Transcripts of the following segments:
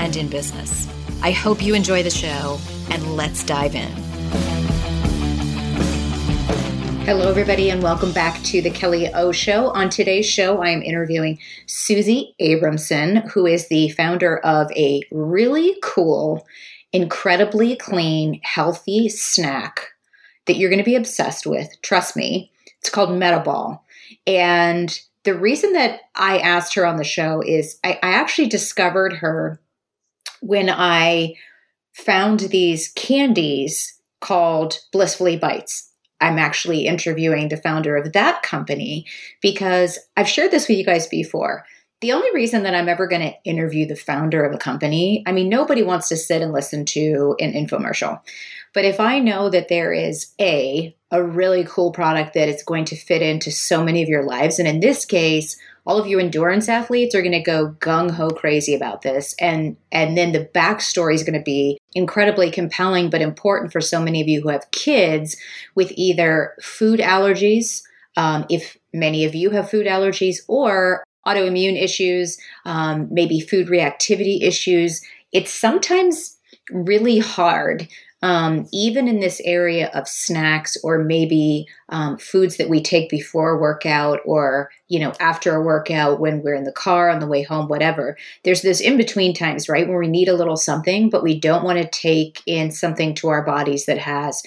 and in business. I hope you enjoy the show, and let's dive in. Hello, everybody, and welcome back to the Kelly O Show. On today's show, I am interviewing Susie Abramson, who is the founder of a really cool, incredibly clean, healthy snack that you're going to be obsessed with. Trust me. It's called Metaball. And the reason that I asked her on the show is I, I actually discovered her when I found these candies called Blissfully Bites. I'm actually interviewing the founder of that company because I've shared this with you guys before. The only reason that I'm ever going to interview the founder of a company, I mean, nobody wants to sit and listen to an infomercial. But if I know that there is a a really cool product that is going to fit into so many of your lives, and in this case, all of you endurance athletes are going to go gung ho crazy about this, and and then the backstory is going to be incredibly compelling, but important for so many of you who have kids with either food allergies, um, if many of you have food allergies, or autoimmune issues, um, maybe food reactivity issues. It's sometimes really hard um, even in this area of snacks or maybe um, foods that we take before a workout or you know after a workout when we're in the car on the way home whatever there's this in between times right where we need a little something but we don't want to take in something to our bodies that has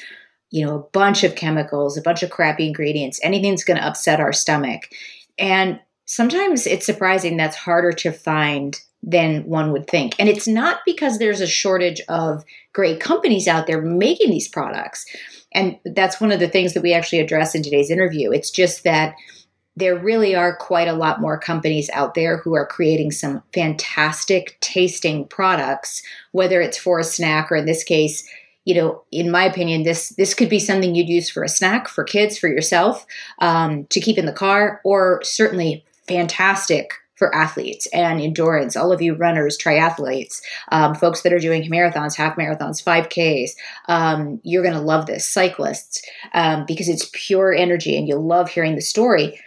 you know a bunch of chemicals a bunch of crappy ingredients. Anything's going to upset our stomach. And sometimes it's surprising that's harder to find than one would think. And it's not because there's a shortage of great companies out there making these products. And that's one of the things that we actually address in today's interview. It's just that there really are quite a lot more companies out there who are creating some fantastic tasting products, whether it's for a snack or in this case, you know, in my opinion, this this could be something you'd use for a snack for kids, for yourself, um, to keep in the car, or certainly fantastic for athletes and endurance, all of you runners, triathletes, um, folks that are doing marathons, half marathons, 5Ks, um, you're going to love this. Cyclists, um, because it's pure energy and you'll love hearing the story.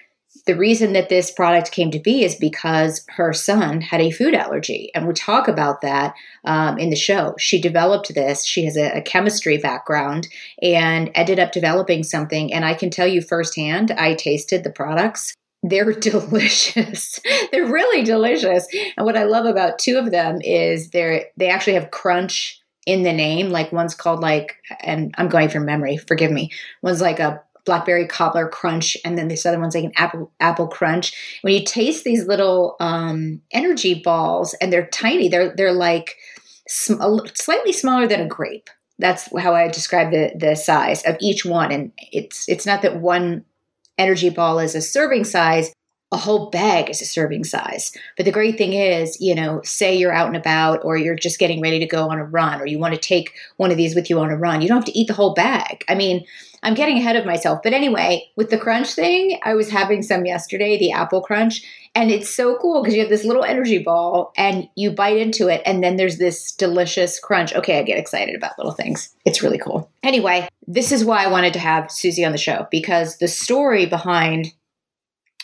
The reason that this product came to be is because her son had a food allergy. And we talk about that um, in the show. She developed this. She has a, a chemistry background and ended up developing something. And I can tell you firsthand, I tasted the products they're delicious. they're really delicious. And what I love about two of them is they're they actually have crunch in the name. Like one's called like, and I'm going from memory. Forgive me. One's like a blackberry cobbler crunch, and then this other one's like an apple apple crunch. When you taste these little um, energy balls, and they're tiny, they're they're like sm- slightly smaller than a grape. That's how I describe the the size of each one, and it's it's not that one energy ball is a serving size. A whole bag is a serving size. But the great thing is, you know, say you're out and about or you're just getting ready to go on a run or you want to take one of these with you on a run. You don't have to eat the whole bag. I mean, I'm getting ahead of myself. But anyway, with the crunch thing, I was having some yesterday, the apple crunch, and it's so cool because you have this little energy ball and you bite into it and then there's this delicious crunch. Okay, I get excited about little things. It's really cool. Anyway, this is why I wanted to have Susie on the show because the story behind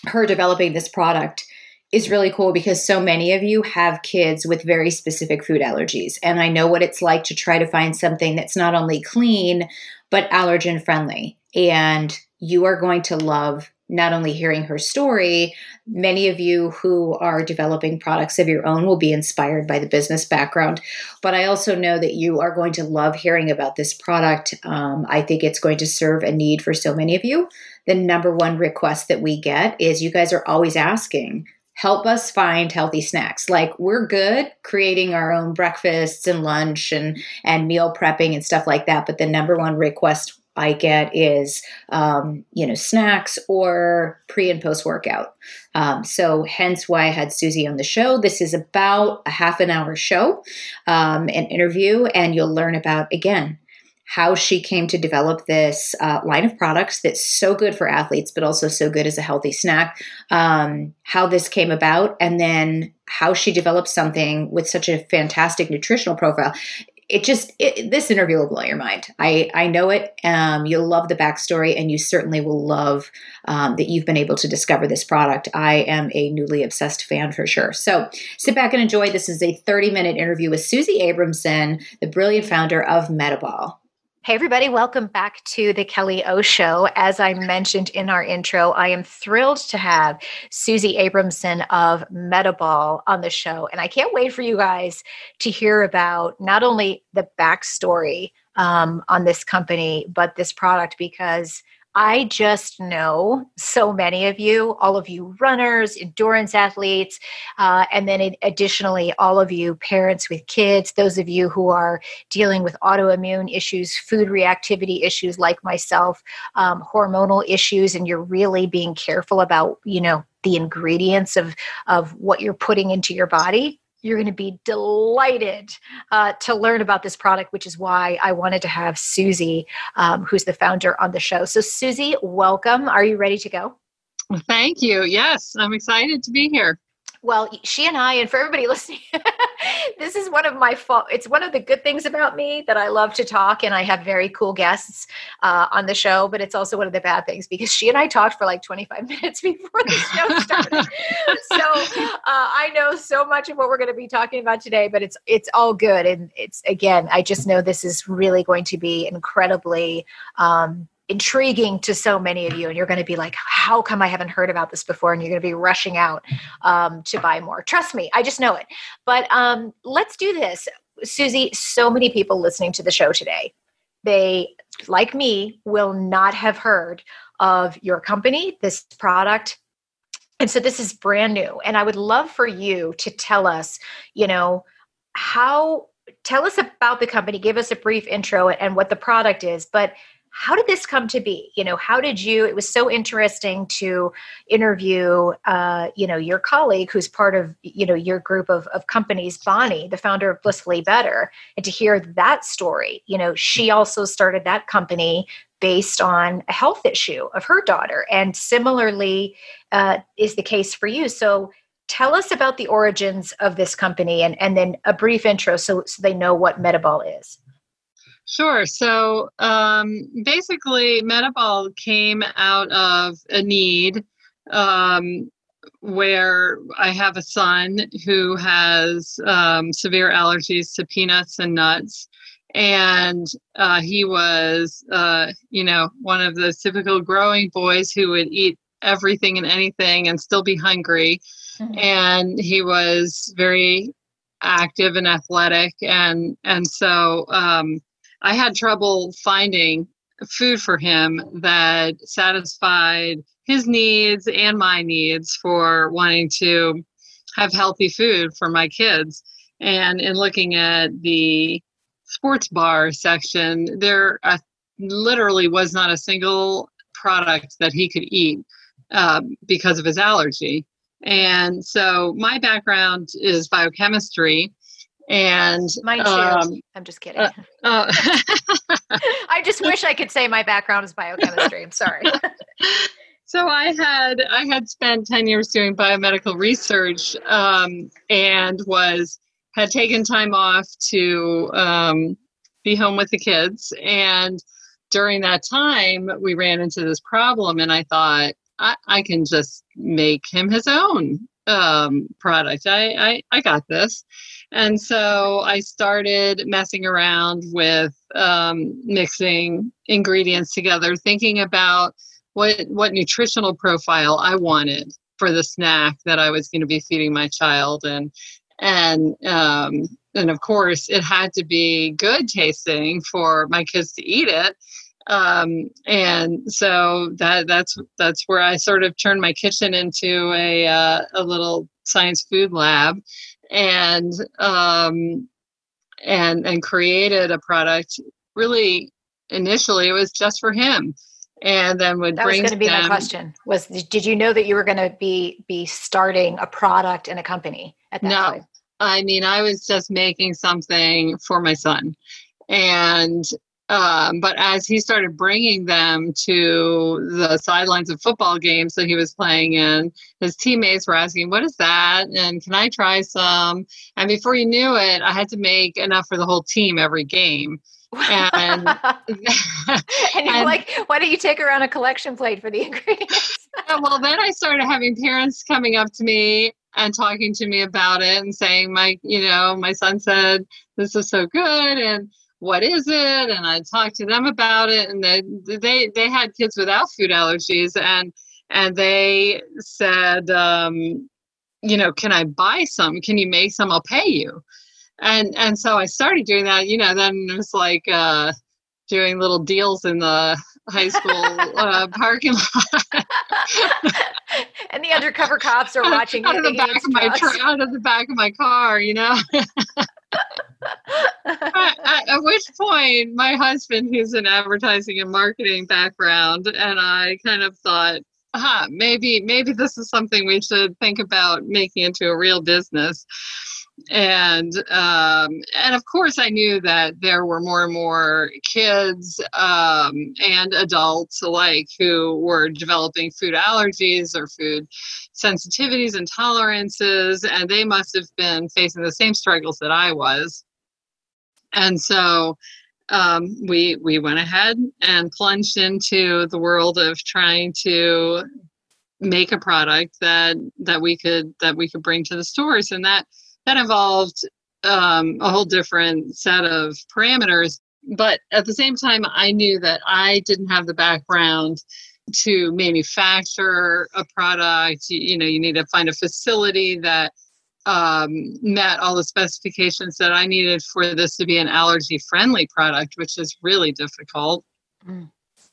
her developing this product is really cool because so many of you have kids with very specific food allergies. And I know what it's like to try to find something that's not only clean, but allergen friendly. And you are going to love not only hearing her story, many of you who are developing products of your own will be inspired by the business background. But I also know that you are going to love hearing about this product. Um, I think it's going to serve a need for so many of you. The number one request that we get is you guys are always asking, help us find healthy snacks. Like we're good creating our own breakfasts and lunch and and meal prepping and stuff like that. But the number one request I get is, um, you know, snacks or pre and post workout. Um, so, hence why I had Susie on the show. This is about a half an hour show, um, an interview, and you'll learn about, again, how she came to develop this uh, line of products that's so good for athletes, but also so good as a healthy snack. Um, how this came about, and then how she developed something with such a fantastic nutritional profile it just it, this interview will blow your mind. I I know it. Um, you'll love the backstory, and you certainly will love um, that you've been able to discover this product. I am a newly obsessed fan for sure. So sit back and enjoy. This is a 30 minute interview with Susie Abramson, the brilliant founder of Metaball. Hey, everybody, welcome back to the Kelly O Show. As I mentioned in our intro, I am thrilled to have Susie Abramson of Metaball on the show. And I can't wait for you guys to hear about not only the backstory um, on this company, but this product because I just know so many of you, all of you runners, endurance athletes, uh, and then additionally, all of you parents with kids, those of you who are dealing with autoimmune issues, food reactivity issues like myself, um, hormonal issues, and you're really being careful about, you know, the ingredients of, of what you're putting into your body you're going to be delighted uh, to learn about this product, which is why I wanted to have Susie, um, who's the founder, on the show. So, Susie, welcome. Are you ready to go? Thank you. Yes, I'm excited to be here. Well, she and I, and for everybody listening, this is one of my fault. It's one of the good things about me that I love to talk, and I have very cool guests uh, on the show. But it's also one of the bad things because she and I talked for like 25 minutes before the show started. so uh, I know so much of what we're going to be talking about today, but it's it's all good, and it's again, I just know this is really going to be incredibly. Um, intriguing to so many of you and you're going to be like how come i haven't heard about this before? And you're going to be rushing out um, to buy more. Trust me i just know it. But um, let's do this. Susie so many people listening to the show today they like me will not have heard of your company this product. And so this is brand new and i would love for you to tell us you know how tell us about the company give us a brief intro and what the product is but how did this come to be? You know how did you it was so interesting to interview uh, you know your colleague who's part of you know your group of, of companies bonnie the founder of blissfully better and to hear that story. You know she also started that company based on a health issue of her daughter. And similarly uh, is the case for you. So tell us about the origins of this company and, and then a brief intro so, so they know what Metaball is Sure. So um, basically, Metaball came out of a need um, where I have a son who has um, severe allergies to peanuts and nuts. And uh, he was, uh, you know, one of the typical growing boys who would eat everything and anything and still be hungry. Mm-hmm. And he was very active and athletic. And, and so, um, I had trouble finding food for him that satisfied his needs and my needs for wanting to have healthy food for my kids. And in looking at the sports bar section, there uh, literally was not a single product that he could eat uh, because of his allergy. And so my background is biochemistry. And mine too. Um, I'm just kidding. Uh, uh, I just wish I could say my background is biochemistry. I'm sorry. so I had I had spent ten years doing biomedical research um, and was had taken time off to um, be home with the kids. And during that time, we ran into this problem, and I thought I, I can just make him his own um, product. I, I I got this. And so I started messing around with um, mixing ingredients together, thinking about what what nutritional profile I wanted for the snack that I was going to be feeding my child, and and um, and of course it had to be good tasting for my kids to eat it. Um, and so that that's that's where I sort of turned my kitchen into a uh, a little science food lab and um, and and created a product. Really, initially, it was just for him, and then would that bring. was going to be them, my question. Was did you know that you were going to be be starting a product and a company at that no, time? I mean, I was just making something for my son, and um, but as he started bringing them to the sidelines of football games that he was playing in, his teammates were asking, What is that? And can I try some? And before you knew it, I had to make enough for the whole team every game. And, and you're and, like, why don't you take around a collection plate for the ingredients? well, then I started having parents coming up to me and talking to me about it and saying, My, you know, my son said, This is so good. And what is it? And i talked to them about it and they they they had kids without food allergies and and they said um, you know can i buy some? Can you make some? I'll pay you. And and so i started doing that you know then it was like uh, doing little deals in the high school uh, parking lot. And the undercover cops are watching out of the back of my out of the back of my car you know? At, at, which point, my husband, who's an advertising and marketing background, and I kind of thought, huh, maybe maybe this is something we should think about making into a real business. And um, and of course, I knew that there were more and more kids um, and adults alike who were developing food allergies or food sensitivities and tolerances, and they must have been facing the same struggles that I was. And so um, we we went ahead and plunged into the world of trying to make a product that that we could that we could bring to the stores. And that that involved um, a whole different set of parameters but at the same time i knew that i didn't have the background to manufacture a product you, you know you need to find a facility that um, met all the specifications that I needed for this to be an allergy friendly product, which is really difficult. Mm.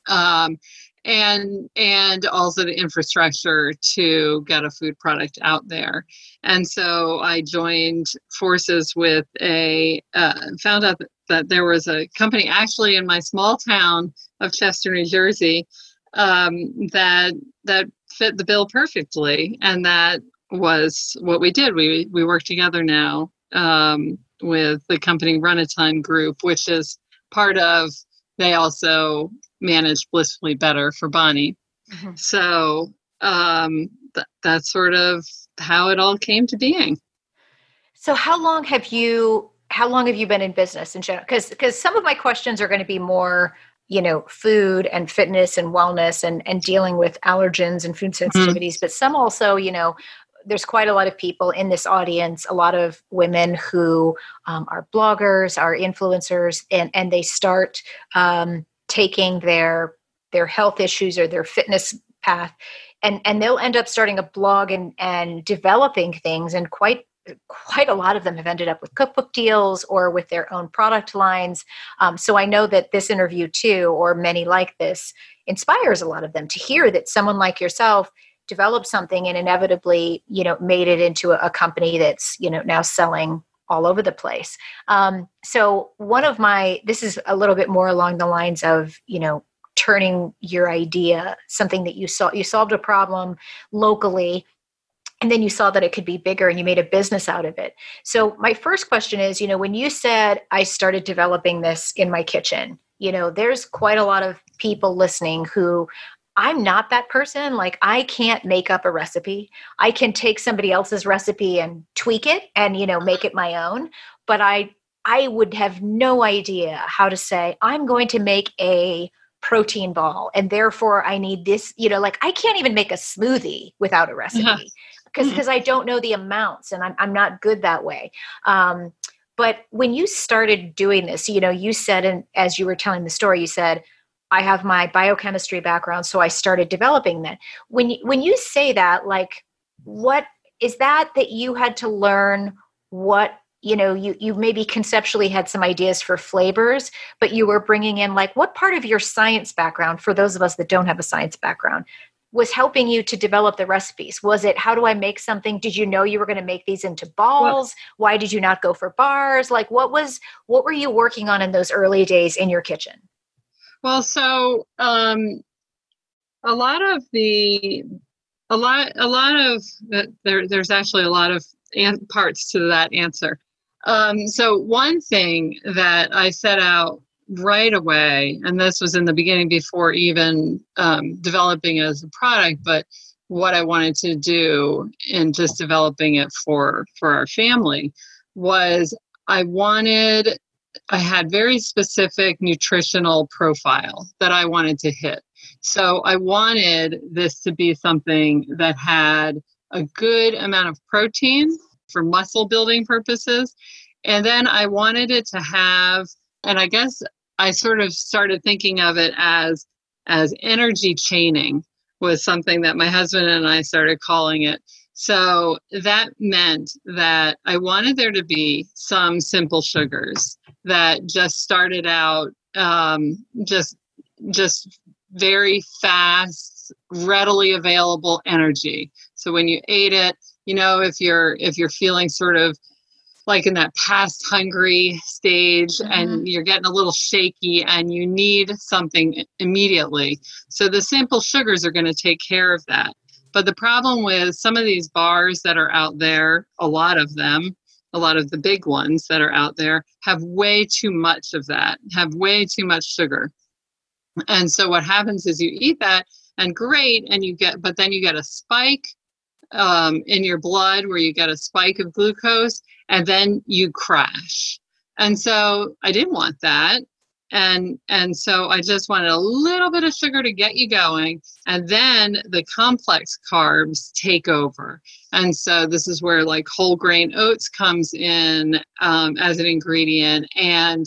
Um, and and also the infrastructure to get a food product out there. And so I joined forces with a uh, found out that there was a company actually in my small town of Chester, New Jersey, um, that that fit the bill perfectly, and that was what we did. We we work together now um, with the company Run-A-Ton Group, which is part of. They also manage Blissfully Better for Bonnie. Mm-hmm. So um, th- that's sort of how it all came to being. So how long have you how long have you been in business in general? Because because some of my questions are going to be more you know food and fitness and wellness and and dealing with allergens and food mm-hmm. sensitivities mm-hmm. but some also you know there's quite a lot of people in this audience, a lot of women who um, are bloggers, are influencers, and, and they start um, taking their their health issues or their fitness path, and and they'll end up starting a blog and and developing things, and quite quite a lot of them have ended up with cookbook deals or with their own product lines. Um, so I know that this interview too, or many like this, inspires a lot of them to hear that someone like yourself developed something and inevitably you know made it into a, a company that's you know now selling all over the place. Um, so one of my this is a little bit more along the lines of you know turning your idea something that you saw you solved a problem locally and then you saw that it could be bigger and you made a business out of it. So my first question is you know when you said i started developing this in my kitchen you know there's quite a lot of people listening who I'm not that person. Like, I can't make up a recipe. I can take somebody else's recipe and tweak it and, you know, make it my own. But I, I would have no idea how to say, I'm going to make a protein ball and therefore I need this, you know, like I can't even make a smoothie without a recipe because because mm-hmm. I don't know the amounts and I'm, I'm not good that way. Um, but when you started doing this, you know, you said, and as you were telling the story, you said, I have my biochemistry background, so I started developing that. When you, when you say that, like, what is that that you had to learn? What you know, you you maybe conceptually had some ideas for flavors, but you were bringing in like what part of your science background for those of us that don't have a science background was helping you to develop the recipes? Was it how do I make something? Did you know you were going to make these into balls? Why did you not go for bars? Like what was what were you working on in those early days in your kitchen? Well, so um, a lot of the a lot a lot of there there's actually a lot of an- parts to that answer. Um, so one thing that I set out right away, and this was in the beginning before even um, developing it as a product, but what I wanted to do in just developing it for for our family was I wanted I had very specific nutritional profile that I wanted to hit. So I wanted this to be something that had a good amount of protein for muscle building purposes. And then I wanted it to have, and I guess I sort of started thinking of it as as energy chaining was something that my husband and I started calling it. So that meant that I wanted there to be some simple sugars that just started out um, just just very fast, readily available energy. So when you ate it, you know if you're if you're feeling sort of like in that past hungry stage mm-hmm. and you're getting a little shaky and you need something immediately. So the simple sugars are going to take care of that. But the problem with some of these bars that are out there, a lot of them, a lot of the big ones that are out there have way too much of that, have way too much sugar. And so what happens is you eat that and great, and you get, but then you get a spike um, in your blood where you get a spike of glucose and then you crash. And so I didn't want that and and so i just wanted a little bit of sugar to get you going. And then the complex carbs take over. And so this is where like whole grain oats comes in um, as an ingredient. And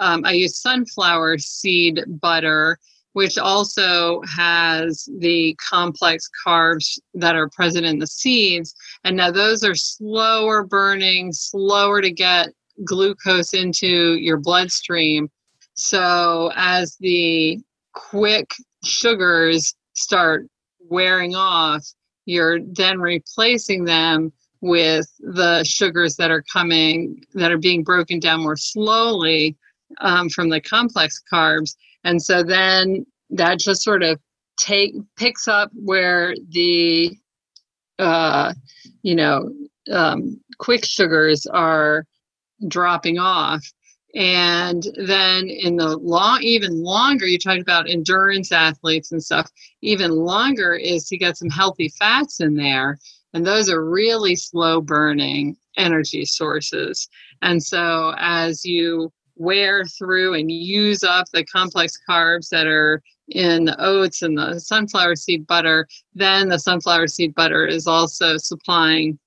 um, i use sunflower seed butter which also has the complex carbs that are present in the seeds. And now those are slower burning slower to get glucose into your bloodstream so as the quick sugars start wearing off, you're then replacing them with the sugars that are coming that are being broken down more slowly um, from the complex carbs. And so then that just sort of take picks up where the uh, you know um, quick sugars are dropping off and then in the long, even longer, you talked about endurance athletes and stuff. Even longer is to get some healthy fats in there. And those are really slow burning energy sources. And so as you wear through and use up the complex carbs that are in the oats and the sunflower seed butter, then the sunflower seed butter is also supplying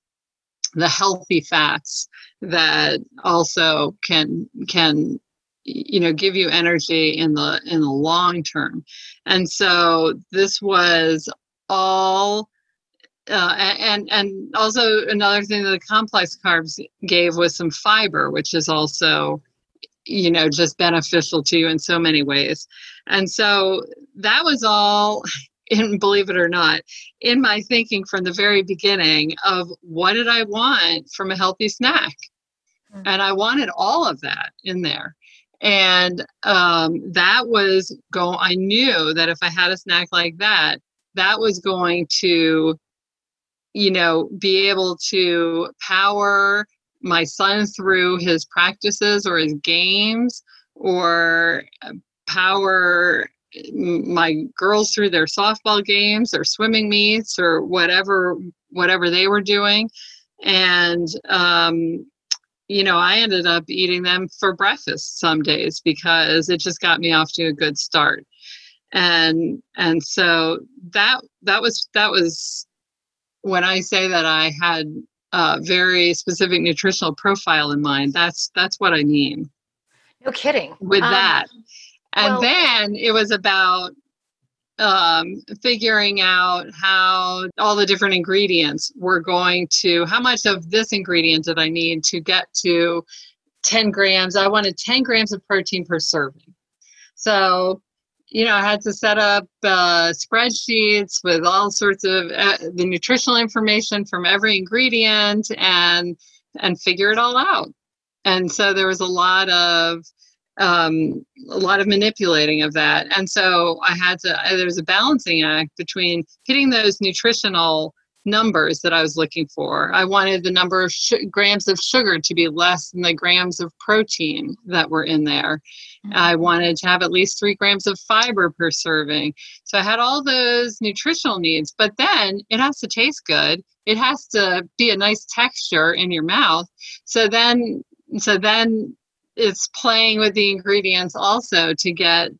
the healthy fats that also can can you know give you energy in the in the long term. And so this was all uh, and and also another thing that the complex carbs gave was some fiber which is also you know just beneficial to you in so many ways. And so that was all and believe it or not, in my thinking from the very beginning of what did I want from a healthy snack? Mm-hmm. And I wanted all of that in there. and um, that was go i knew that if i had a snack like that that was going to you know be able to power my son through his practices or his games or power my girls through their softball games or swimming meets or whatever whatever they were doing. And um, you know i ended up eating them for breakfast some days because it just got me off to a good start. And and so that that was that was when i say that i had a very specific nutritional profile in mind that's that's what i mean. No kidding. With um, that and well, then it was about um, figuring out how all the different ingredients were going to, how much of this ingredient did I need to get to 10 grams? I wanted 10 grams of protein per serving. So, you know, I had to set up uh, spreadsheets with all sorts of uh, the nutritional information from every ingredient and and figure it all out. And so there was a lot of um, a lot of manipulating of that. And so I had to, there was a balancing act between hitting those nutritional numbers that I was looking for. I wanted the number of sh- grams of sugar to be less than the grams of protein that were in there. Mm-hmm. I wanted to have at least three grams of fiber per serving. So I had all those nutritional needs, but then it has to taste good. It has to be a nice texture in your mouth. So then so then it's playing with the ingredients also to get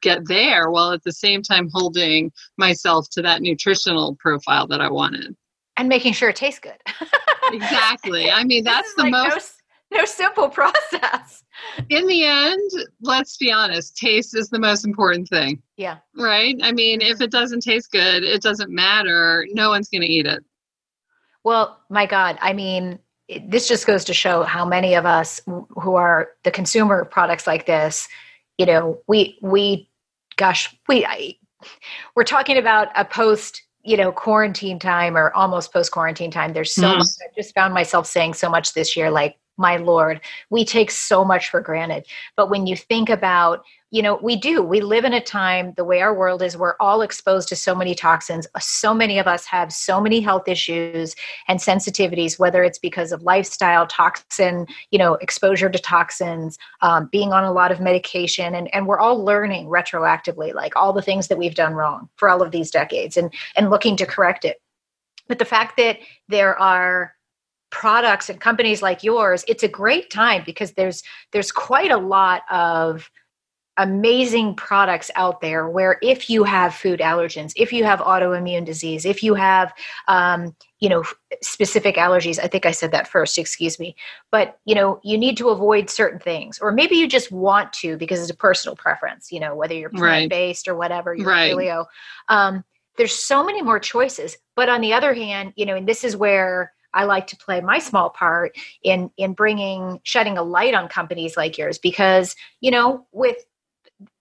get there while at the same time holding myself to that nutritional profile that I wanted. And making sure it tastes good. exactly. I mean, that's the like most no, no simple process. In the end, let's be honest, taste is the most important thing. Yeah. Right? I mean, if it doesn't taste good, it doesn't matter. No one's going to eat it. Well, my God, I mean, this just goes to show how many of us who are the consumer products like this, you know, we we, gosh, we I, we're talking about a post you know quarantine time or almost post quarantine time there's so mm. much i just found myself saying so much this year like my lord we take so much for granted but when you think about you know we do. We live in a time the way our world is we're all exposed to so many toxins. So many of us have so many health issues and sensitivities whether it's because of lifestyle toxin you know exposure to toxins um, being on a lot of medication and, and we're all learning retroactively like all the things that we've done wrong for all of these decades and and looking to correct it. But the fact that there are products and companies like yours it's a great time because there's there's quite a lot of amazing products out there where if you have food allergens if you have autoimmune disease if you have um, you know specific allergies i think i said that first excuse me but you know you need to avoid certain things or maybe you just want to because it's a personal preference you know whether you're plant-based right. or whatever you're right. paleo um, there's so many more choices but on the other hand you know and this is where I like to play my small part in in bringing shedding a light on companies like yours because you know with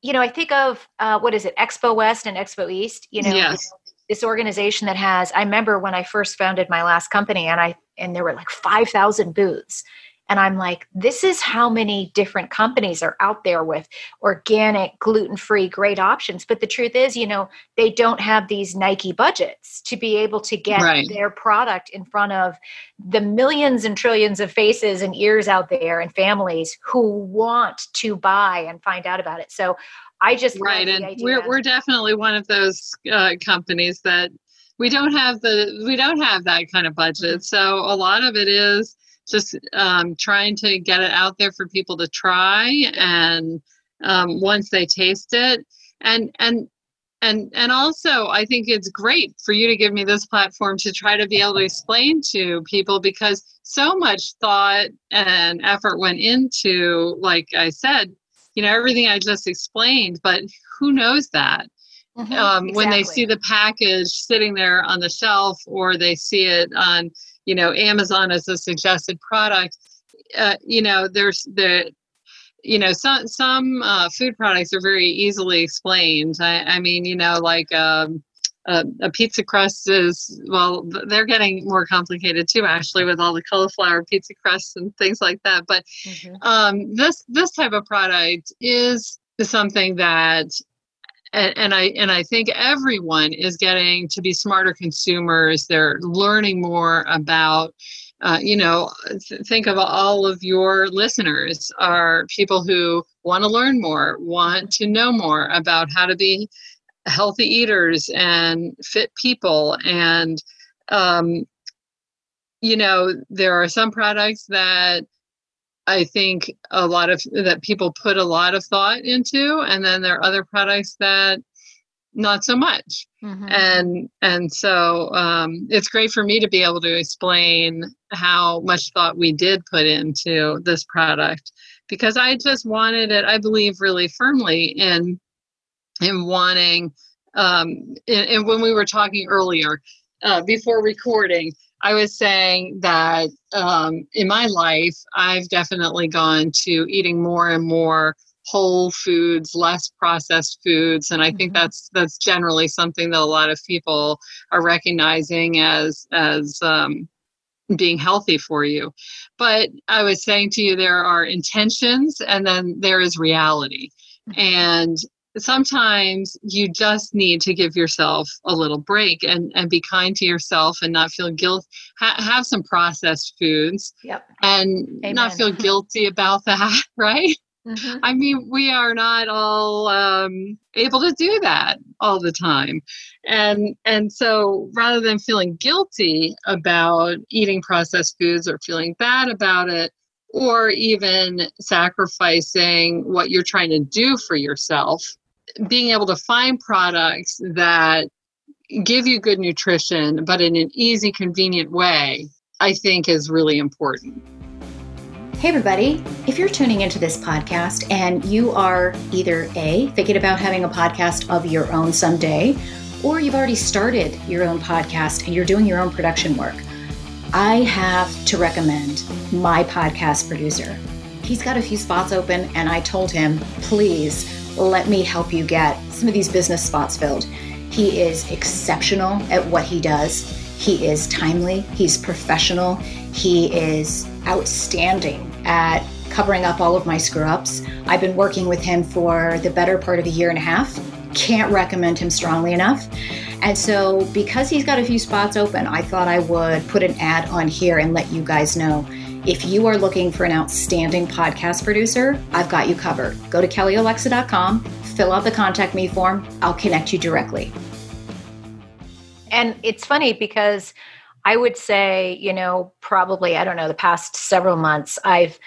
you know, I think of uh, what is it, Expo West and Expo East. You know, yes. this, organization that has. I remember when I first founded my last company, and I and there were like five thousand booths, and I'm like, this is how many different companies are out there with organic, gluten free, great options. But the truth is, you know, they don't have these Nike budgets to be able to get right. their product in front of the millions and trillions of faces and ears out there and families who want to buy and find out about it. So I just right, and we're we're definitely one of those uh, companies that we don't have the we don't have that kind of budget. Mm-hmm. So a lot of it is just um, trying to get it out there for people to try and um, once they taste it. And and and and also i think it's great for you to give me this platform to try to be able to explain to people because so much thought and effort went into like i said you know everything i just explained but who knows that? Mm-hmm, um, exactly. when they see the package sitting there on the shelf or they see it on you know amazon as a suggested product uh, you know there's the you know some some uh, food products are very easily explained i, I mean you know like um, uh, a pizza crust is well they're getting more complicated too actually with all the cauliflower pizza crusts and things like that but mm-hmm. um, this this type of product is something that and, and, I and I think everyone is getting to be smarter consumers. They're learning more about, uh, you know, th- think of all of your listeners are people who want to learn more, want to know more about how to be healthy eaters and fit people, and um, you know, there are some products that I think a lot of that people put a lot of thought into, and then there are other products that not so much. Mm-hmm. And and so um, it's great for me to be able to explain how much thought we did put into this product because I just wanted it. I believe really firmly in in wanting. Um, and, and when we were talking earlier uh, before recording, I was saying that um, in my life, I've definitely gone to eating more and more whole foods, less processed foods, and I think mm-hmm. that's that's generally something that a lot of people are recognizing as as um, being healthy for you. But I was saying to you, there are intentions, and then there is reality, mm-hmm. and sometimes you just need to give yourself a little break and, and be kind to yourself and not feel guilt ha- have some processed foods yep. and Amen. not feel guilty about that right mm-hmm. i mean we are not all um, able to do that all the time and and so rather than feeling guilty about eating processed foods or feeling bad about it or even sacrificing what you're trying to do for yourself being able to find products that give you good nutrition, but in an easy, convenient way, I think is really important. Hey, everybody. If you're tuning into this podcast and you are either A, thinking about having a podcast of your own someday, or you've already started your own podcast and you're doing your own production work, I have to recommend my podcast producer. He's got a few spots open, and I told him, please let me help you get some of these business spots filled. He is exceptional at what he does. He is timely, he's professional, he is outstanding at covering up all of my screw ups. I've been working with him for the better part of a year and a half. Can't recommend him strongly enough. And so, because he's got a few spots open, I thought I would put an ad on here and let you guys know if you are looking for an outstanding podcast producer, I've got you covered. Go to kellyolexa.com, fill out the contact me form, I'll connect you directly. And it's funny because I would say, you know, probably, I don't know, the past several months, I've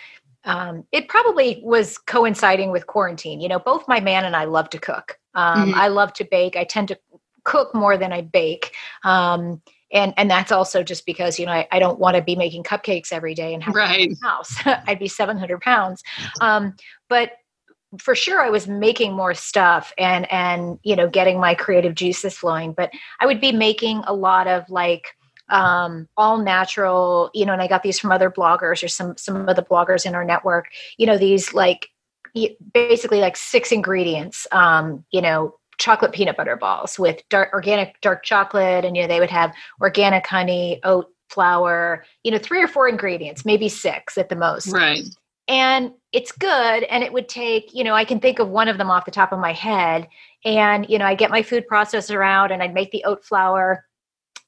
um, it probably was coinciding with quarantine. You know, both my man and I love to cook. Um, mm-hmm. I love to bake. I tend to cook more than I bake. Um, and and that's also just because you know I, I don't want to be making cupcakes every day and have right. a house. I'd be 700 pounds. Um, but for sure I was making more stuff and and you know getting my creative juices flowing. But I would be making a lot of like um, all natural, you know, and I got these from other bloggers or some some of the bloggers in our network. You know, these like basically like six ingredients. Um, you know, chocolate peanut butter balls with dark organic dark chocolate and you know they would have organic honey oat flour you know three or four ingredients maybe six at the most right and it's good and it would take you know i can think of one of them off the top of my head and you know i get my food processor out and i'd make the oat flour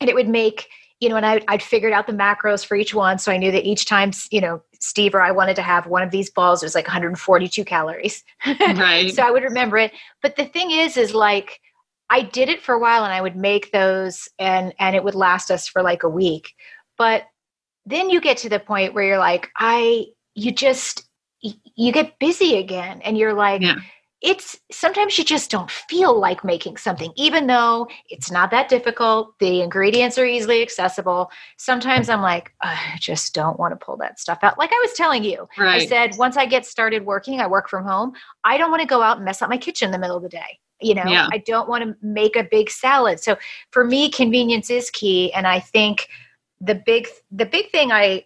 and it would make you know and I, i'd figured out the macros for each one so i knew that each time you know Steve or I wanted to have one of these balls, it was like 142 calories. Right. so I would remember it. But the thing is, is like I did it for a while and I would make those and and it would last us for like a week. But then you get to the point where you're like, I you just you get busy again and you're like, yeah it's sometimes you just don't feel like making something, even though it's not that difficult. The ingredients are easily accessible. Sometimes I'm like, I just don't want to pull that stuff out. Like I was telling you, right. I said, once I get started working, I work from home. I don't want to go out and mess up my kitchen in the middle of the day. You know, yeah. I don't want to make a big salad. So for me, convenience is key. And I think the big, the big thing I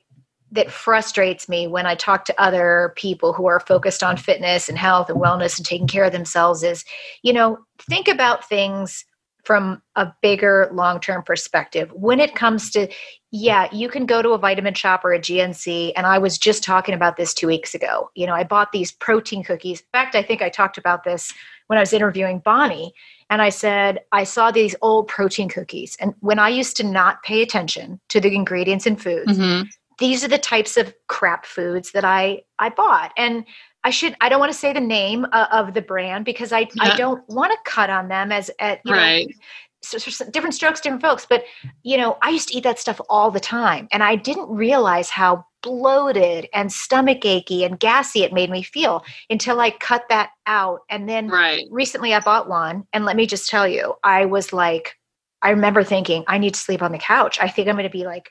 that frustrates me when I talk to other people who are focused on fitness and health and wellness and taking care of themselves is, you know, think about things from a bigger long term perspective. When it comes to, yeah, you can go to a vitamin shop or a GNC. And I was just talking about this two weeks ago. You know, I bought these protein cookies. In fact, I think I talked about this when I was interviewing Bonnie. And I said, I saw these old protein cookies. And when I used to not pay attention to the ingredients in foods, mm-hmm. These are the types of crap foods that I, I bought. And I should I don't want to say the name uh, of the brand because I yeah. I don't want to cut on them as at you right. know so, so different strokes different folks but you know I used to eat that stuff all the time and I didn't realize how bloated and stomach achy and gassy it made me feel until I cut that out and then right. recently I bought one and let me just tell you I was like I remember thinking I need to sleep on the couch I think I'm going to be like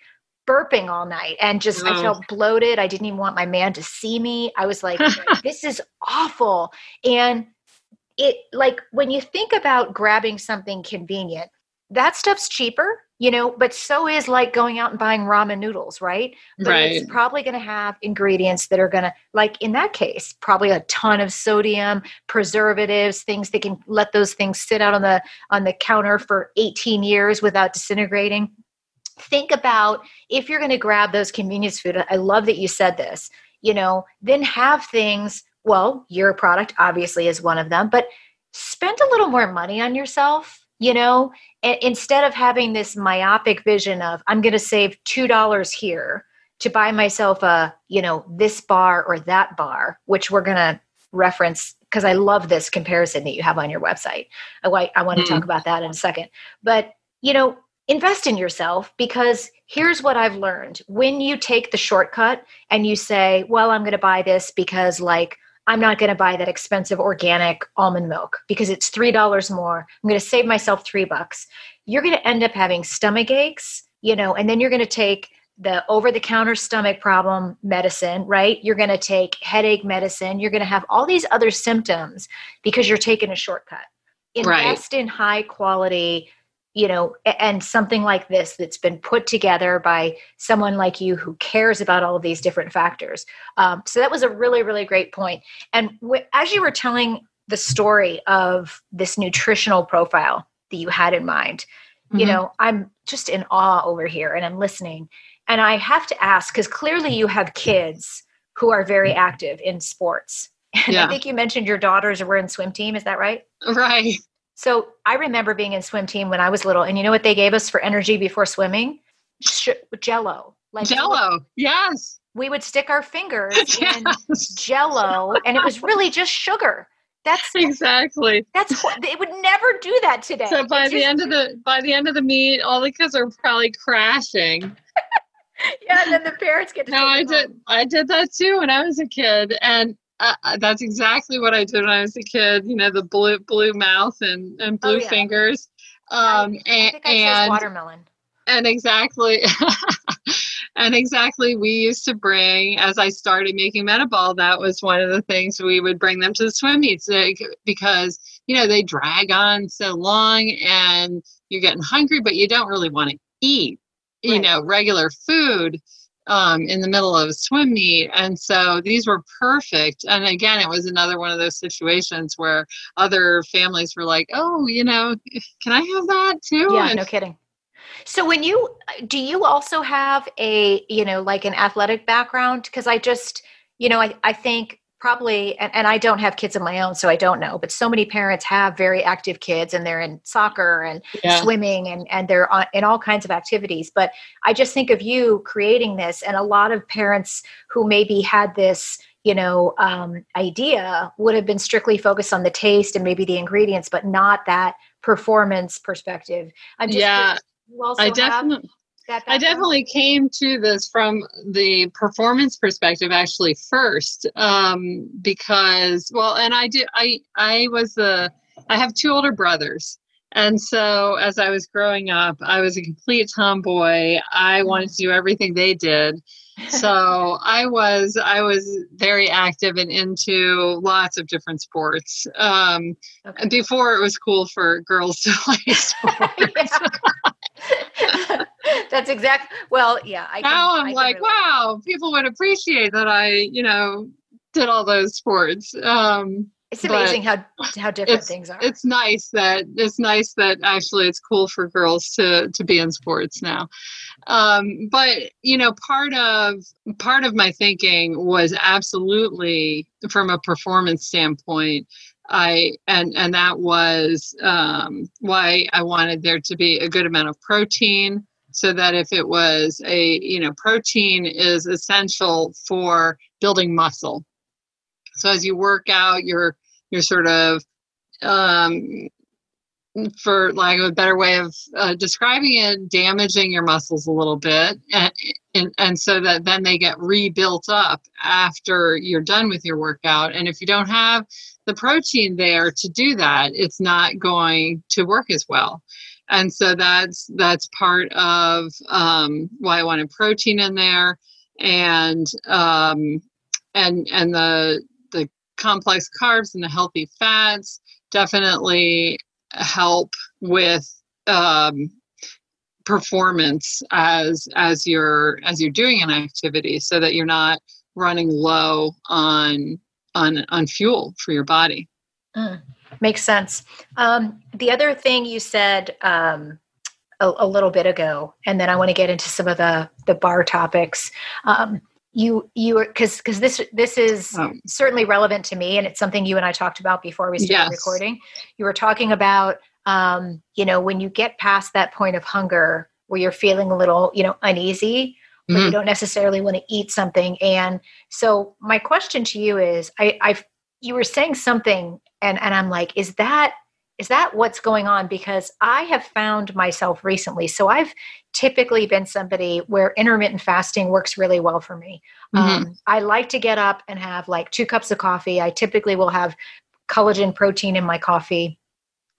burping all night and just oh. I felt bloated. I didn't even want my man to see me. I was like, this is awful. And it like when you think about grabbing something convenient, that stuff's cheaper, you know, but so is like going out and buying ramen noodles, right? But right. it's probably going to have ingredients that are going to like in that case, probably a ton of sodium, preservatives, things that can let those things sit out on the on the counter for 18 years without disintegrating think about if you're going to grab those convenience food i love that you said this you know then have things well your product obviously is one of them but spend a little more money on yourself you know and instead of having this myopic vision of i'm going to save $2 here to buy myself a you know this bar or that bar which we're going to reference because i love this comparison that you have on your website i, I want to mm. talk about that in a second but you know invest in yourself because here's what I've learned. When you take the shortcut and you say, well, I'm going to buy this because, like, I'm not going to buy that expensive organic almond milk because it's $3 more. I'm going to save myself three bucks. You're going to end up having stomach aches, you know, and then you're going to take the over the counter stomach problem medicine, right? You're going to take headache medicine. You're going to have all these other symptoms because you're taking a shortcut. Invest right. in high quality you know and something like this that's been put together by someone like you who cares about all of these different factors um, so that was a really really great point. and w- as you were telling the story of this nutritional profile that you had in mind mm-hmm. you know i'm just in awe over here and i'm listening and i have to ask because clearly you have kids who are very active in sports and yeah. i think you mentioned your daughters were in swim team is that right right so I remember being in swim team when I was little, and you know what they gave us for energy before swimming? Sh- Jello. Like Jello. yes. We would stick our fingers yes. in Jello, and it was really just sugar. That's exactly. That's what they would never do that today. So by the end of the by the end of the meet, all the kids are probably crashing. yeah, and then the parents get to. No, I did. I did that too when I was a kid, and uh, that's exactly what I did when I was a kid. You know, the blue blue mouth and and blue oh, yeah. fingers. Um, I, I and, and watermelon. And exactly, and exactly, we used to bring as I started making Metaball. That was one of the things we would bring them to the swim meets because you know they drag on so long, and you're getting hungry, but you don't really want to eat. Right. You know, regular food um, in the middle of a swim meet. And so these were perfect. And again, it was another one of those situations where other families were like, oh, you know, can I have that too? Yeah, and, no kidding. So when you do you also have a, you know, like an athletic background? Because I just, you know, I, I think probably and, and i don't have kids of my own so i don't know but so many parents have very active kids and they're in soccer and yeah. swimming and, and they're on, in all kinds of activities but i just think of you creating this and a lot of parents who maybe had this you know um, idea would have been strictly focused on the taste and maybe the ingredients but not that performance perspective i'm just yeah i definitely I definitely came to this from the performance perspective actually first, um, because well, and I did. I I was the I have two older brothers, and so as I was growing up, I was a complete tomboy. I wanted to do everything they did. So I was I was very active and into lots of different sports. Um, okay. Before it was cool for girls to play sports. That's exact. Well, yeah. I can, now I'm I like, wow, people would appreciate that I, you know, did all those sports. Um, it's amazing how how different things are. It's nice that it's nice that actually it's cool for girls to to be in sports now. Um, but you know, part of part of my thinking was absolutely from a performance standpoint. I and and that was um, why I wanted there to be a good amount of protein, so that if it was a you know protein is essential for building muscle so as you work out, you're you're sort of um, for lack of a better way of uh, describing it, damaging your muscles a little bit, and, and and so that then they get rebuilt up after you're done with your workout. And if you don't have the protein there to do that, it's not going to work as well. And so that's that's part of um, why I wanted protein in there, and um, and and the the complex carbs and the healthy fats definitely help with um, performance as as you're as you're doing an activity so that you're not running low on on on fuel for your body. Mm, makes sense um, the other thing you said um, a, a, little bit ago and then i want to get into some of the the bar topics um, you you because because this this is um, certainly relevant to me and it's something you and i talked about before we started yes. recording you were talking about um, you know when you get past that point of hunger where you're feeling a little you know uneasy but mm-hmm. you don't necessarily want to eat something and so my question to you is i i you were saying something and and i'm like is that is that what's going on because i have found myself recently so i've typically been somebody where intermittent fasting works really well for me. Mm-hmm. Um, I like to get up and have like two cups of coffee. I typically will have collagen protein in my coffee.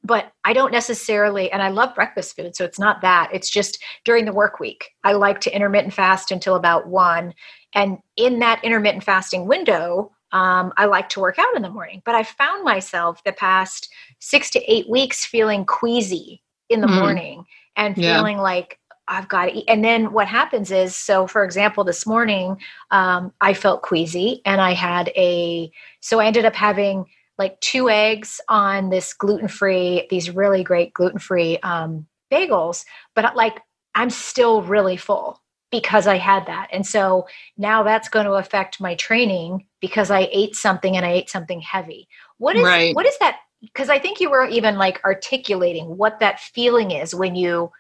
But I don't necessarily, and I love breakfast food, so it's not that. It's just during the work week. I like to intermittent fast until about one. And in that intermittent fasting window, um, I like to work out in the morning. But I found myself the past six to eight weeks feeling queasy in the mm. morning and feeling yeah. like I've got to eat. And then what happens is, so for example, this morning um, I felt queasy and I had a, so I ended up having like two eggs on this gluten free, these really great gluten free um, bagels, but like I'm still really full because I had that. And so now that's going to affect my training because I ate something and I ate something heavy. What is, right. what is that? Because I think you were even like articulating what that feeling is when you,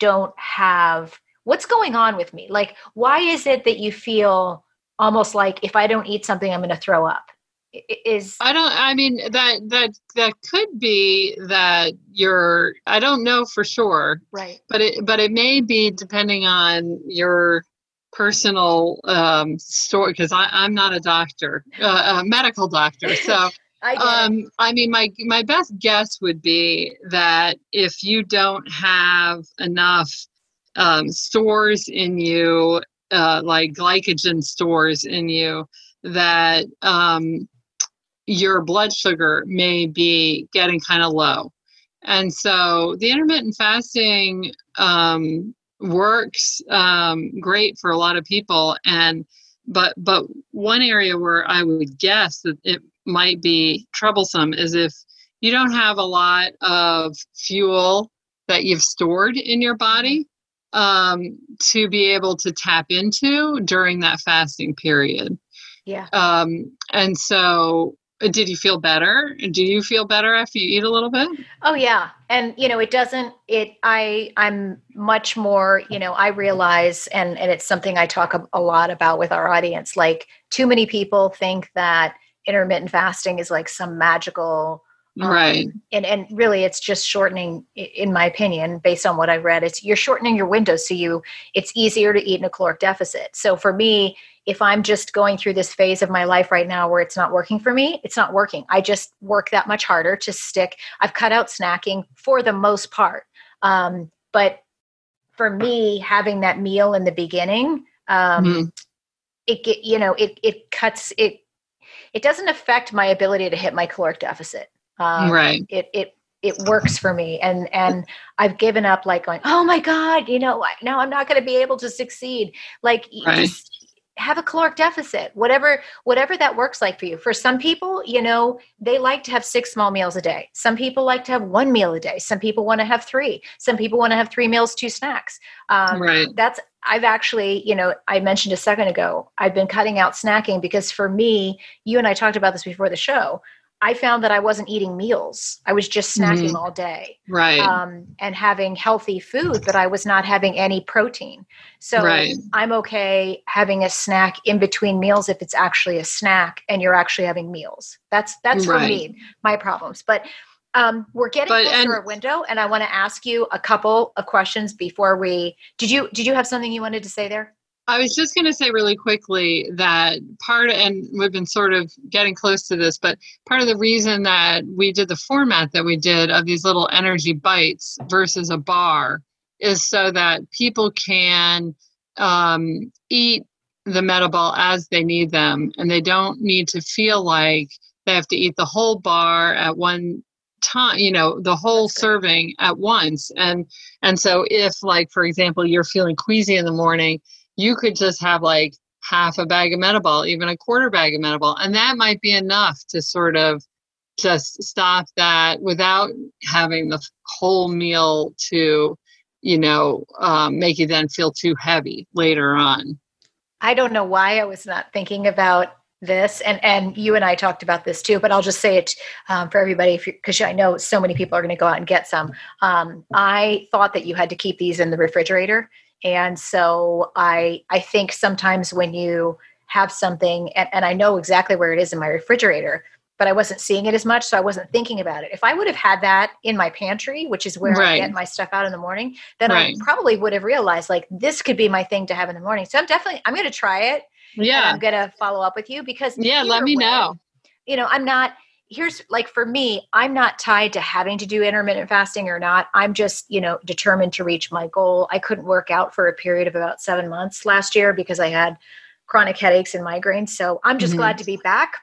don't have what's going on with me like why is it that you feel almost like if i don't eat something i'm going to throw up is i don't i mean that that that could be that you're i don't know for sure. Right. But it but it may be depending on your personal um story because i'm not a doctor uh, a medical doctor so I um, I mean, my my best guess would be that if you don't have enough um, stores in you, uh, like glycogen stores in you, that um, your blood sugar may be getting kind of low. And so the intermittent fasting um, works um, great for a lot of people. And but but one area where I would guess that it might be troublesome is if you don't have a lot of fuel that you've stored in your body um, to be able to tap into during that fasting period. Yeah. Um, and so did you feel better? Do you feel better after you eat a little bit? Oh yeah. And you know, it doesn't it I I'm much more, you know, I realize and and it's something I talk a, a lot about with our audience like too many people think that intermittent fasting is like some magical um, right. and and really it's just shortening in my opinion based on what i've read it's you're shortening your window so you it's easier to eat in a caloric deficit. So for me if i'm just going through this phase of my life right now where it's not working for me it's not working. I just work that much harder to stick. I've cut out snacking for the most part. Um, but for me having that meal in the beginning um, mm-hmm. it get you know it it cuts it it doesn't affect my ability to hit my caloric deficit. Um, right. It it it works for me, and and I've given up like going, oh my god, you know, now I'm not going to be able to succeed. Like right. just have a caloric deficit whatever whatever that works like for you. For some people you know they like to have six small meals a day. Some people like to have one meal a day. Some people want to have three. Some people want to have three meals two snacks. Um, right. that's i've actually you know i mentioned a second ago i've been cutting out snacking because for me you and i talked about this before the show I found that I wasn't eating meals. I was just snacking mm-hmm. all day. Right. Um, and having healthy food, but I was not having any protein. So right. I'm okay having a snack in between meals if it's actually a snack and you're actually having meals. That's that's right. for me, my problems. But um, we're getting but, close to our window, and I want to ask you a couple of questions before we. Did you did you have something you wanted to say there? I was just going to say really quickly that part, and we've been sort of getting close to this, but part of the reason that we did the format that we did of these little energy bites versus a bar is so that people can um, eat the metaball as they need them and they don't need to feel like they have to eat the whole bar at one time you know the whole serving at once. And and so if like for example you're feeling queasy in the morning you could just have like half a bag of metaball, even a quarter bag of metaball, and that might be enough to sort of just stop that without having the whole meal to, you know, um, make you then feel too heavy later on. I don't know why I was not thinking about this and and you and i talked about this too but i'll just say it um, for everybody because i know so many people are going to go out and get some um, i thought that you had to keep these in the refrigerator and so i i think sometimes when you have something and, and i know exactly where it is in my refrigerator but i wasn't seeing it as much so i wasn't thinking about it if i would have had that in my pantry which is where right. i get my stuff out in the morning then right. i probably would have realized like this could be my thing to have in the morning so i'm definitely i'm going to try it yeah i'm going to follow up with you because yeah let me way, know you know i'm not here's like for me i'm not tied to having to do intermittent fasting or not. I'm just you know determined to reach my goal. I couldn't work out for a period of about seven months last year because i had chronic headaches and migraines. So i'm just mm-hmm. glad to be back.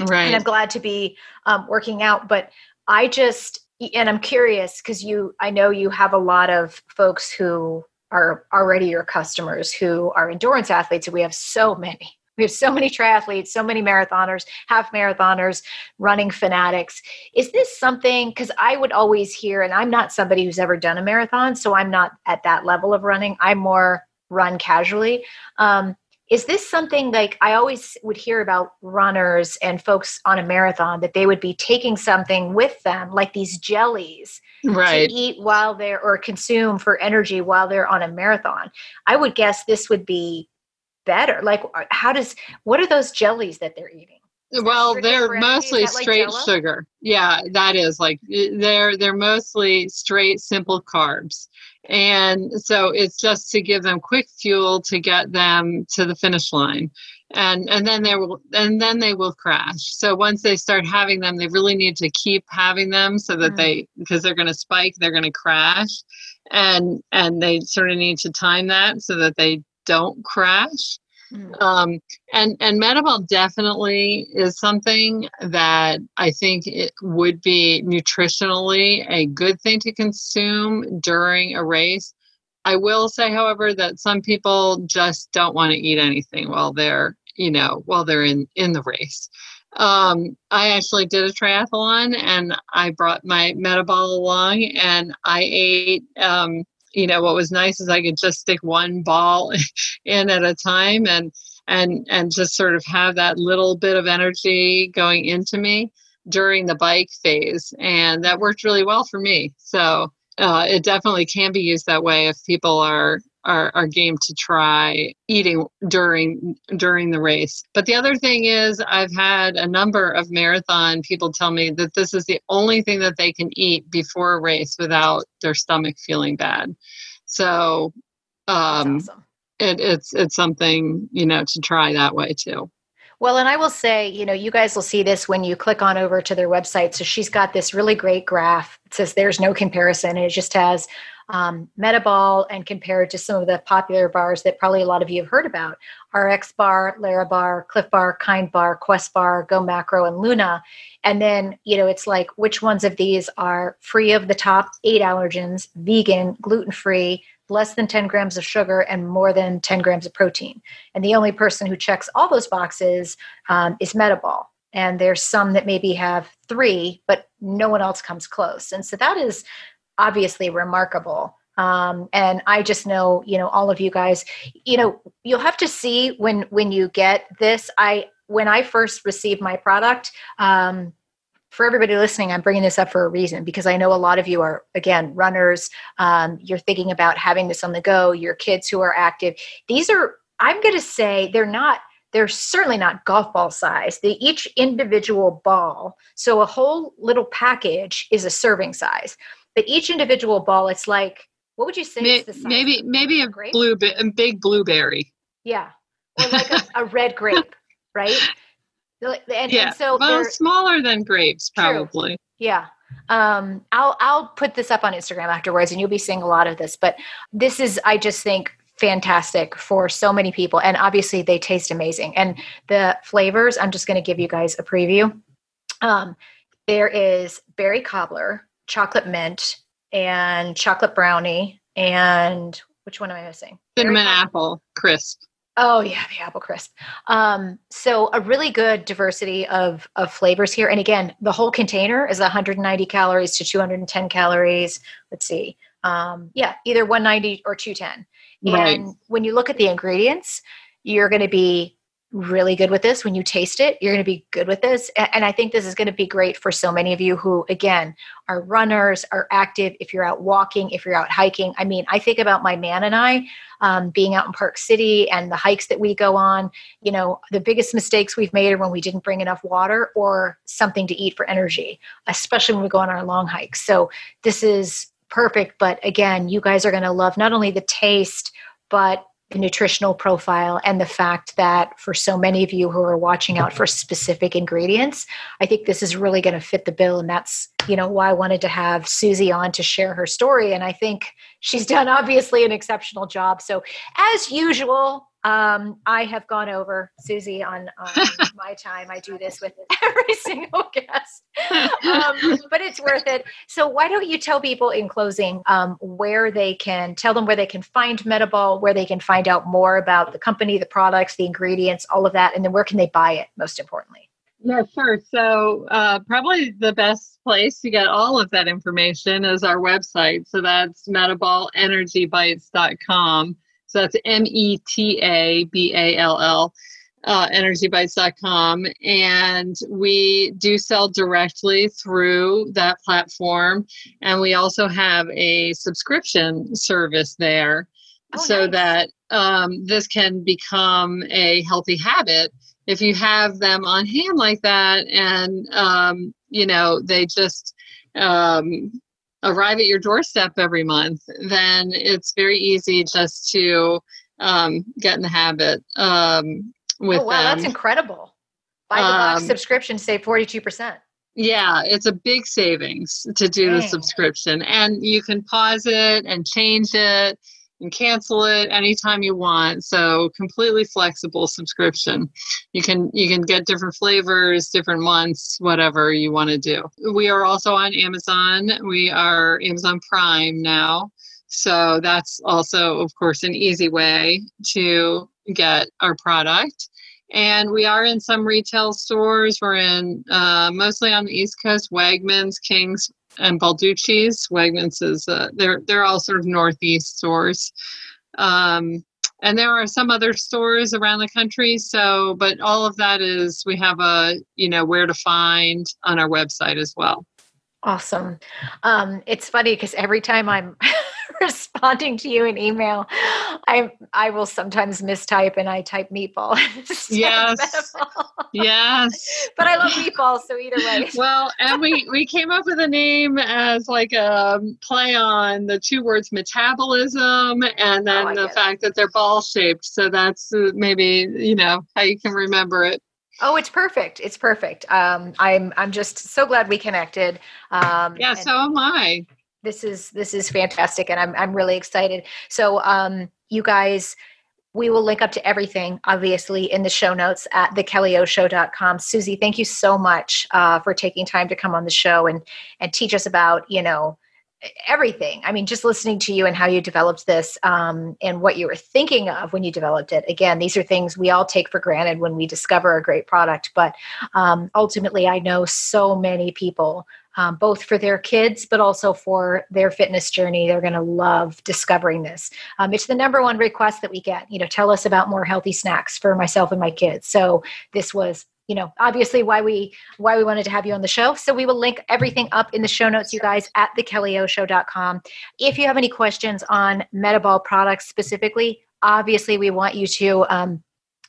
Right and i'm glad to be um, working out. But i just and i'm curious because you i know you have a lot of folks who are already your customers who are endurance athletes and we have so many we have so many triathletes, so many marathoners, half marathoners, running fanatics. Is this something? Because I would always hear, and I'm not somebody who's ever done a marathon, so I'm not at that level of running. I'm more run casually. Um, is this something like I always would hear about runners and folks on a marathon that they would be taking something with them, like these jellies, right. to eat while they're or consume for energy while they're on a marathon? I would guess this would be better? Like, uh, how does what are those jellies that they're eating? well they're mostly straight like sugar. Yeah that is like they're they're mostly straight simple carbs. And so it's just to give them quick fuel to get them to the finish line. And and then they will and then they will crash. So once they start having them they really need to keep having them so that mm. they because they're going to spike they're going to crash. And and they sort of need to time that so that they don't crash. Mm. Um, and and Metaball definitely is something that I think it would be nutritionally a good thing to consume during a race. I will say, however, that some people just don't want to eat anything while they're you know while they're in in the race. Um, I actually did a triathlon and I brought my Metaball along and I ate um, you know what was nice is i could just stick one ball in at a time and and and just sort of have that little bit of energy going into me during the bike phase. And that worked really well for me. So uh, it definitely can be used that way if people are are, are game to try eating during during the race. But the other thing is I've had a number of marathon people tell me that this is the only thing that they can eat before a race without their stomach feeling bad. So um, awesome. it, it's it's something you know to try that way too. Well, and I will say, you know, you guys will see this when you click on over to their website. So she's got this really great graph. It says there's no comparison. And it just has um, Metaball and compared to some of the popular bars that probably a lot of you have heard about RX Bar, Bar, Clif Bar, Kind Bar, Quest Bar, Go Macro, and Luna. And then, you know, it's like which ones of these are free of the top eight allergens, vegan, gluten free, less than 10 grams of sugar, and more than 10 grams of protein. And the only person who checks all those boxes um, is Metaball. And there's some that maybe have three, but no one else comes close. And so that is obviously remarkable. Um, and I just know, you know, all of you guys, you know, you'll have to see when when you get this. I when I first received my product, um, for everybody listening, I'm bringing this up for a reason because I know a lot of you are, again, runners. Um, you're thinking about having this on the go, your kids who are active. These are, I'm going to say, they're not, they're certainly not golf ball size. They each individual ball, so a whole little package is a serving size. But each individual ball, it's like, what would you say? Maybe, maybe, maybe a, grape? blue, a big blueberry. Yeah. Or like a, a red grape, right? And, yeah. And so well, smaller than grapes, probably. True. Yeah. Um, I'll I'll put this up on Instagram afterwards, and you'll be seeing a lot of this. But this is, I just think, fantastic for so many people, and obviously they taste amazing. And the flavors, I'm just going to give you guys a preview. Um, there is berry cobbler, chocolate mint, and chocolate brownie, and which one am I missing? Cinnamon apple crisp. Oh yeah, the apple crisp. Um, so a really good diversity of of flavors here. And again, the whole container is 190 calories to 210 calories. Let's see. Um, yeah, either 190 or 210. Right. And when you look at the ingredients, you're going to be really good with this. When you taste it, you're going to be good with this. And I think this is going to be great for so many of you who, again, are runners, are active. If you're out walking, if you're out hiking. I mean, I think about my man and I um, being out in Park City and the hikes that we go on. You know, the biggest mistakes we've made are when we didn't bring enough water or something to eat for energy, especially when we go on our long hikes. So this is perfect. But again, you guys are going to love not only the taste, but the nutritional profile and the fact that for so many of you who are watching out for specific ingredients i think this is really going to fit the bill and that's you know why i wanted to have susie on to share her story and i think she's done obviously an exceptional job. So as usual um, I have gone over Susie on, on my time. I do this with every single guest, um, but it's worth it. So why don't you tell people in closing um, where they can tell them where they can find Metaball, where they can find out more about the company, the products, the ingredients, all of that, and then where can they buy it? Most importantly. Yeah, sure. So, uh, probably the best place to get all of that information is our website. So, that's metaballenergybites.com. So that's M E T A B A L L, uh, energybites.com. And we do sell directly through that platform. And we also have a subscription service there oh, so nice. that um, this can become a healthy habit if you have them on hand like that and um, you know they just um, arrive at your doorstep every month, then it's very easy just to um, get in the habit um, with oh, wow, them. that's incredible. Buy the box um, subscription, save 42%. Yeah, it's a big savings to do Dang. the subscription. And you can pause it and change it and cancel it anytime you want. So completely flexible subscription. You can you can get different flavors different months whatever you want to do. We are also on amazon. We are amazon prime now. So that's also of course an easy way to get our product. And we are in some retail stores. We're in uh, mostly on the east coast wegmans kings and Balducci's. Wegmans is uh, they're they're all sort of northeast stores, um, and there are some other stores around the country. So, but all of that is we have a you know where to find on our website as well. Awesome. Um, it's funny because every time I'm responding to you in email, I I will sometimes mistype and I type meatball. yes. yes. But I love meatballs, so either way. well, and we we came up with a name as like a play on the two words metabolism and then oh, the fact it. that they're ball shaped. So that's uh, maybe you know how you can remember it. Oh, it's perfect. It's perfect. Um, I'm I'm just so glad we connected. Um, yeah, so am I this is this is fantastic and i'm, I'm really excited. So um, you guys we will link up to everything obviously in the show notes at thekellyoShow.com susie thank you so much uh, for taking time to come on the show and and teach us about you know everything. I mean, just listening to you and how you developed this um, and what you were thinking of when you developed it. Again, these are things we all take for granted when we discover a great product. But um, ultimately, I know so many people. Um, both for their kids, but also for their fitness journey. They're going to love discovering this. Um, it's the number one request that we get. You know, tell us about more healthy snacks for myself and my kids. So this was you know obviously why we why we wanted to have you on the show so we will link everything up in the show notes you guys at thekellyoShow.com if you have any questions on metaball products specifically obviously we want you to um,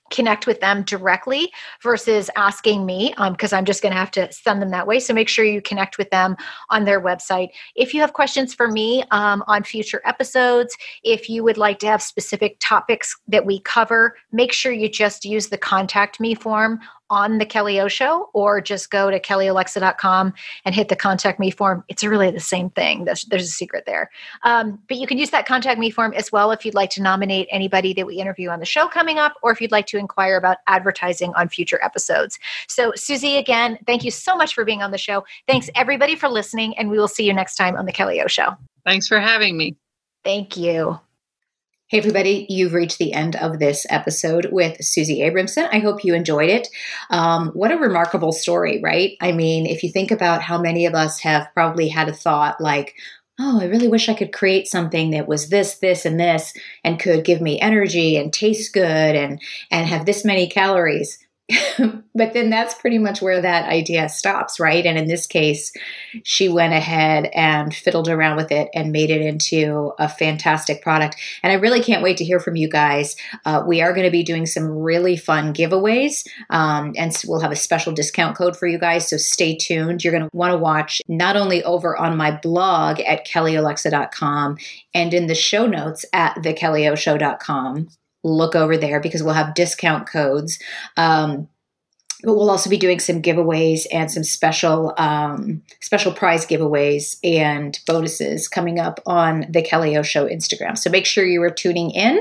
connect with them directly versus asking me because um, I'm just going to have to send them that way. So make sure you connect with them on their website. If you have questions for me um, on future episodes, if you would like to have specific topics that we cover, make sure you just use the contact me form on the Kelly O Show or just go to kellyolexa.com and hit the contact me form. It's really the same thing. There's, there's a secret there. Um, but you can use that contact me form as well if you'd like to nominate anybody that we interview on the show coming up or if you'd like to inquire about advertising on future episodes. So, Susie, again, thank you so much for being on the show. Thanks everybody for listening, and we will see you next time on the Kelly O Show. Thanks for having me. Thank you. Hey, everybody, you've reached the end of this episode with Susie Abramson. I hope you enjoyed it. Um, what a remarkable story, right? I mean, if you think about how many of us have probably had a thought like, oh, I really wish I could create something that was this, this, and this, and could give me energy and taste good and, and have this many calories. but then that's pretty much where that idea stops, right? And in this case, she went ahead and fiddled around with it and made it into a fantastic product. And I really can't wait to hear from you guys. Uh, we are going to be doing some really fun giveaways, um, and we'll have a special discount code for you guys. So stay tuned. You're going to want to watch not only over on my blog at kellyolexa.com and in the show notes at thekellyshow.com look over there because we'll have discount codes. Um, but we'll also be doing some giveaways and some special um, special prize giveaways and bonuses coming up on the Kelly O Show Instagram. So make sure you are tuning in.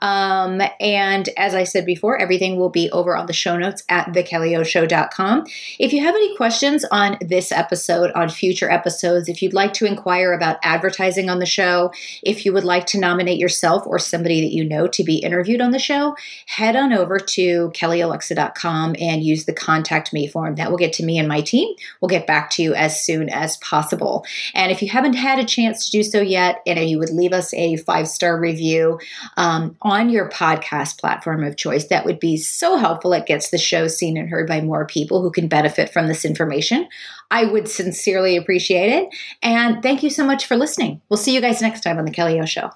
Um, and as I said before, everything will be over on the show notes at thekellyshow.com. If you have any questions on this episode, on future episodes, if you'd like to inquire about advertising on the show, if you would like to nominate yourself or somebody that you know to be interviewed on the show, head on over to kellyolexa.com and use the contact me form. That will get to me and my team. We'll get back to you as soon as possible. And if you haven't had a chance to do so yet, and you would leave us a five star review um, on your podcast platform of choice, that would be so helpful. It gets the show seen and heard by more people who can benefit from this information. I would sincerely appreciate it. And thank you so much for listening. We'll see you guys next time on The Kelly O Show.